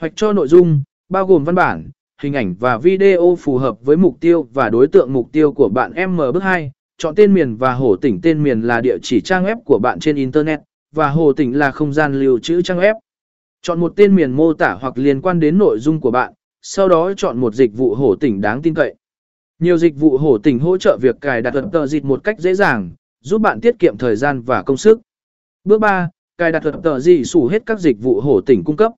Hoạch cho nội dung, bao gồm văn bản, hình ảnh và video phù hợp với mục tiêu và đối tượng mục tiêu của bạn M bước 2. Chọn tên miền và hồ tỉnh tên miền là địa chỉ trang web của bạn trên Internet, và hồ tỉnh là không gian lưu trữ trang web. Chọn một tên miền mô tả hoặc liên quan đến nội dung của bạn, sau đó chọn một dịch vụ hồ tỉnh đáng tin cậy. Nhiều dịch vụ hồ tỉnh hỗ trợ việc cài đặt tờ dịch một cách dễ dàng, giúp bạn tiết kiệm thời gian và công sức. Bước 3. Cài đặt tờ dị sủ hết các dịch vụ hồ tỉnh cung cấp.